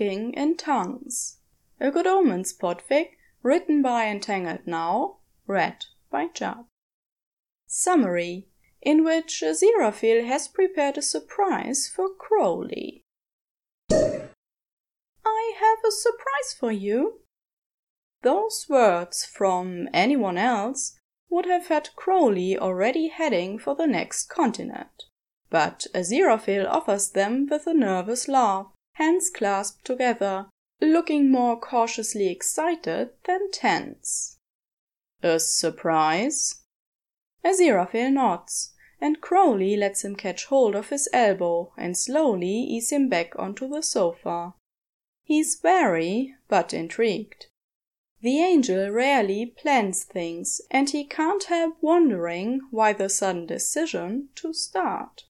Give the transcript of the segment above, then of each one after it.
Speaking in Tongues. A Good Omens podfic written by Entangled Now, read by Jubb. Summary in which Aziraphale has prepared a surprise for Crowley. I have a surprise for you. Those words from anyone else would have had Crowley already heading for the next continent. But Aziraphale offers them with a nervous laugh, hands clasped together, looking more cautiously excited than tense. A surprise? Aziraphale nods, and Crowley lets him catch hold of his elbow and slowly ease him back onto the sofa. He's wary, but intrigued. The angel rarely plans things, and he can't help wondering why the sudden decision to start.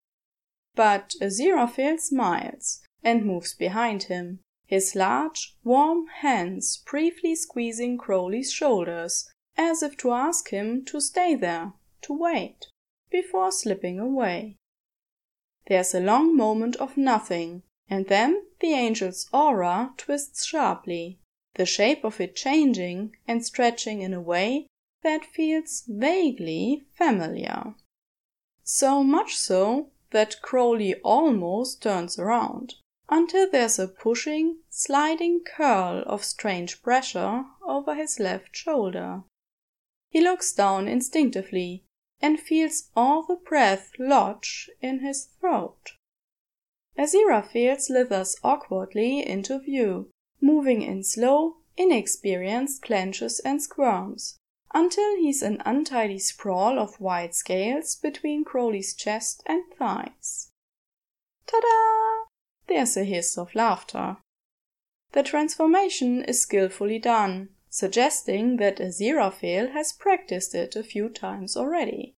But Aziraphale smiles and moves behind him, his large, warm hands briefly squeezing Crowley's shoulders, as if to ask him to stay there, to wait, before slipping away. There's a long moment of nothing, and then the angel's aura twists sharply, the shape of it changing and stretching in a way that feels vaguely familiar. So much so that Crowley almost turns around, until there's a pushing, sliding curl of strange pressure over his left shoulder. He looks down instinctively and feels all the breath lodge in his throat. Aziraphale slithers awkwardly into view, moving in slow, inexperienced clenches and squirms, until he's an untidy sprawl of white scales between Crowley's chest and thighs. Ta-da! There's a hiss of laughter. The transformation is skillfully done, suggesting that Aziraphale has practiced it a few times already.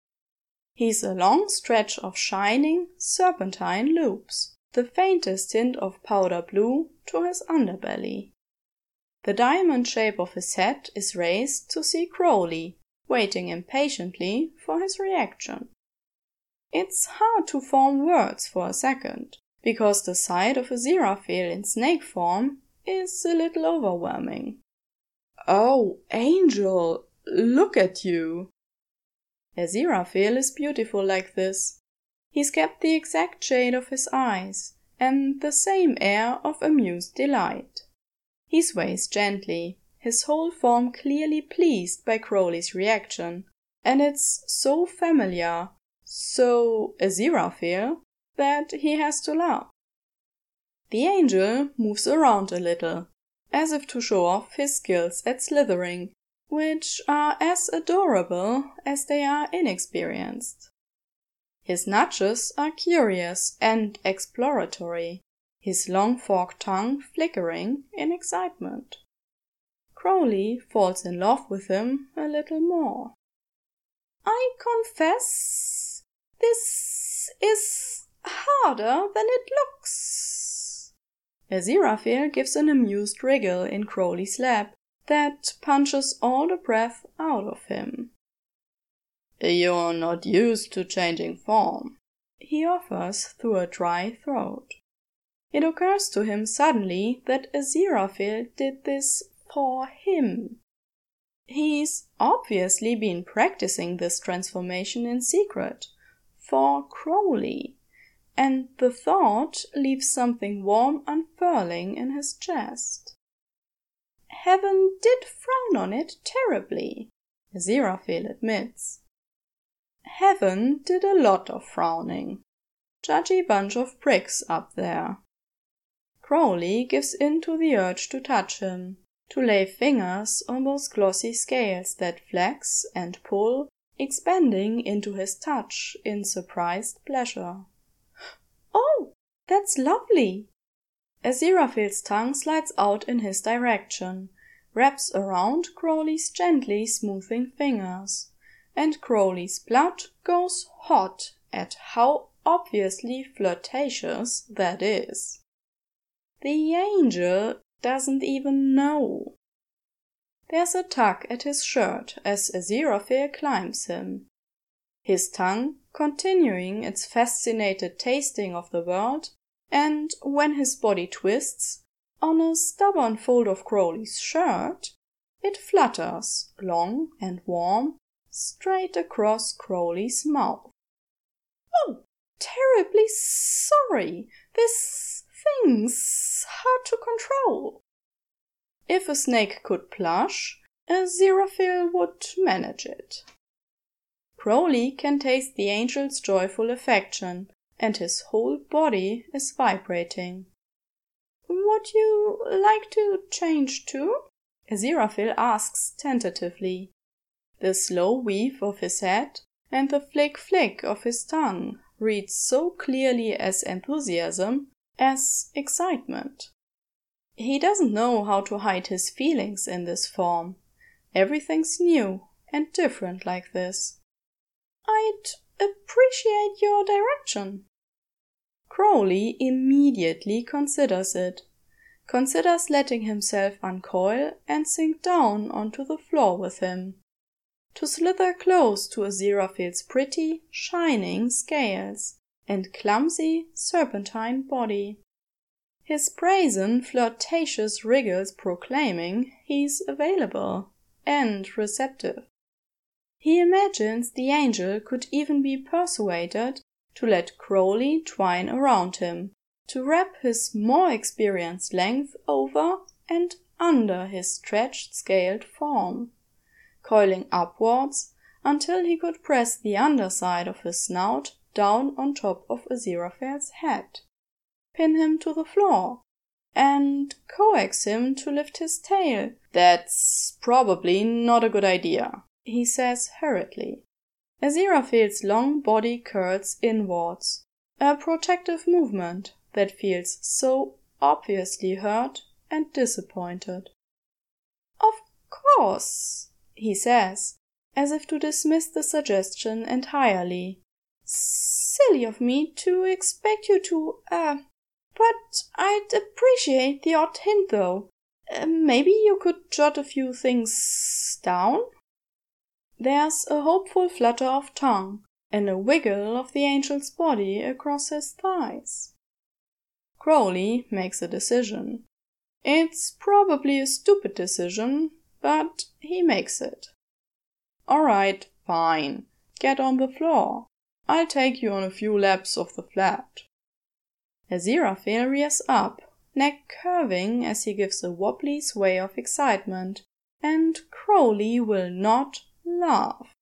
He's a long stretch of shining, serpentine loops, the faintest hint of powder blue to his underbelly. The diamond shape of his head is raised to see Crowley, waiting impatiently for his reaction. It's hard to form words for a second, because the sight of Aziraphale in snake form is a little overwhelming. Oh, Angel, look at you! Aziraphale is beautiful like this. He's kept the exact shade of his eyes, and the same air of amused delight. He sways gently, his whole form clearly pleased by Crowley's reaction, and it's so familiar, so Aziraphale, that he has to love. The angel moves around a little, as if to show off his skills at slithering, which are as adorable as they are inexperienced. His nudges are curious and exploratory, his long forked tongue flickering in excitement. Crowley falls in love with him a little more. I confess this is harder than it looks. Aziraphale gives an amused wriggle in Crowley's lap that punches all the breath out of him. You're not used to changing form, he offers through a dry throat. It occurs to him suddenly that Aziraphale did this for him. He's obviously been practicing this transformation in secret for Crowley, and the thought leaves something warm unfurling in his chest. Heaven did frown on it terribly, Aziraphale admits. Heaven did a lot of frowning. Judgy bunch of pricks up there. Crowley gives in to the urge to touch him, to lay fingers on those glossy scales that flex and pull, expanding into his touch in surprised pleasure. That's lovely! Aziraphale's tongue slides out in his direction, wraps around Crowley's gently smoothing fingers and Crowley's blood goes hot at how obviously flirtatious that is. The angel doesn't even know. There's a tug at his shirt as Aziraphale climbs him. His tongue continuing its fascinated tasting of the world, and when his body twists, on a stubborn fold of Crowley's shirt, it flutters, long and warm, straight across Crowley's mouth. Oh, terribly sorry. This thing's hard to control. If a snake could plush, a Aziraphale would manage it. Crowley can taste the angel's joyful affection, and his whole body is vibrating. Would you like to change too? Aziraphale asks tentatively. The slow weave of his head and the flick flick of his tongue read so clearly as enthusiasm as excitement. He doesn't know how to hide his feelings in this form. Everything's new and different like this. I'd appreciate your direction. Crowley immediately considers it considers letting himself uncoil and sink down onto the floor with him. To slither close to Aziraphale's pretty, shining scales and clumsy, serpentine body. His brazen, flirtatious wriggles proclaiming he's available and receptive. He imagines the angel could even be persuaded to let Crowley twine around him to wrap his more experienced length over and under his stretched scaled form, coiling upwards until he could press the underside of his snout down on top of Aziraphale's head, pin him to the floor, and coax him to lift his tail. That's probably not a good idea, he says hurriedly. Aziraphale's long body curls inwards, a protective movement that feels so obviously hurt and disappointed. Of course, he says, as if to dismiss the suggestion entirely. Silly of me to expect you to, uh, but I'd appreciate the odd hint though. Uh, maybe you could jot a few things down? There's a hopeful flutter of tongue and a wiggle of the angel's body across his thighs. Crowley makes a decision. It's probably a stupid decision, but he makes it. All right, fine. Get on the floor. I'll take you on a few laps of the flat. Aziraphale rears up, neck curving as he gives a wobbly sway of excitement, and Crowley will not laugh.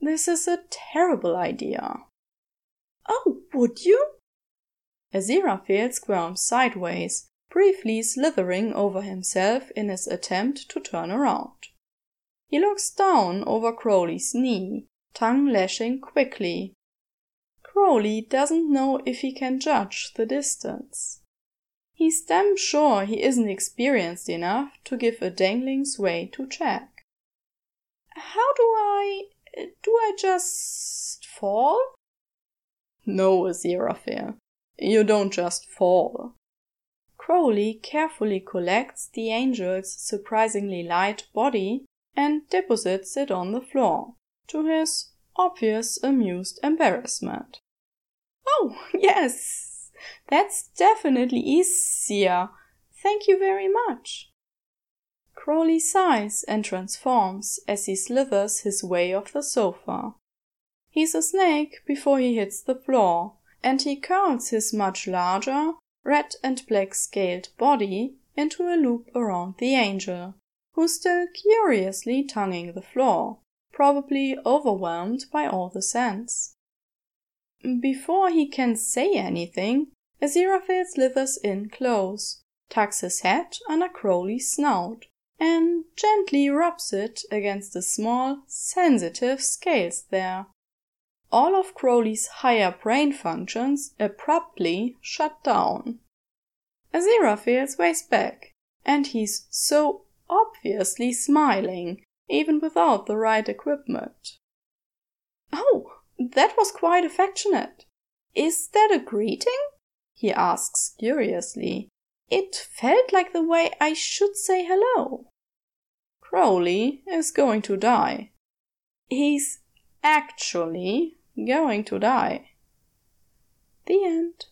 This is a terrible idea. Oh, would you? Aziraphale squirms sideways, briefly slithering over himself in his attempt to turn around. He looks down over Crowley's knee, tongue lashing quickly. Crowley doesn't know if he can judge the distance. He's damn sure he isn't experienced enough to give a dangling sway to Jack. How do I. just fall? No, Aziraphale. You don't just fall. Crowley carefully collects the angel's surprisingly light body and deposits it on the floor, to his obvious amused embarrassment. Oh, yes, that's definitely easier. Thank you very much. Crowley sighs and transforms as he slithers his way off the sofa. He's a snake before he hits the floor, and he curls his much larger, red and black scaled body into a loop around the angel, who's still curiously tonguing the floor, probably overwhelmed by all the scents. Before he can say anything, Aziraphale slithers in close, tucks his head under Crowley's snout, and gently rubs it against the small, sensitive scales there all of Crowley's higher brain functions abruptly shut down. Aziraphale sways back, and he's so obviously smiling, even without the right equipment. Oh, that was quite affectionate. Is that a greeting? he asks curiously. It felt like the way I should say hello. Crowley is going to die. He's actually going to die. The end.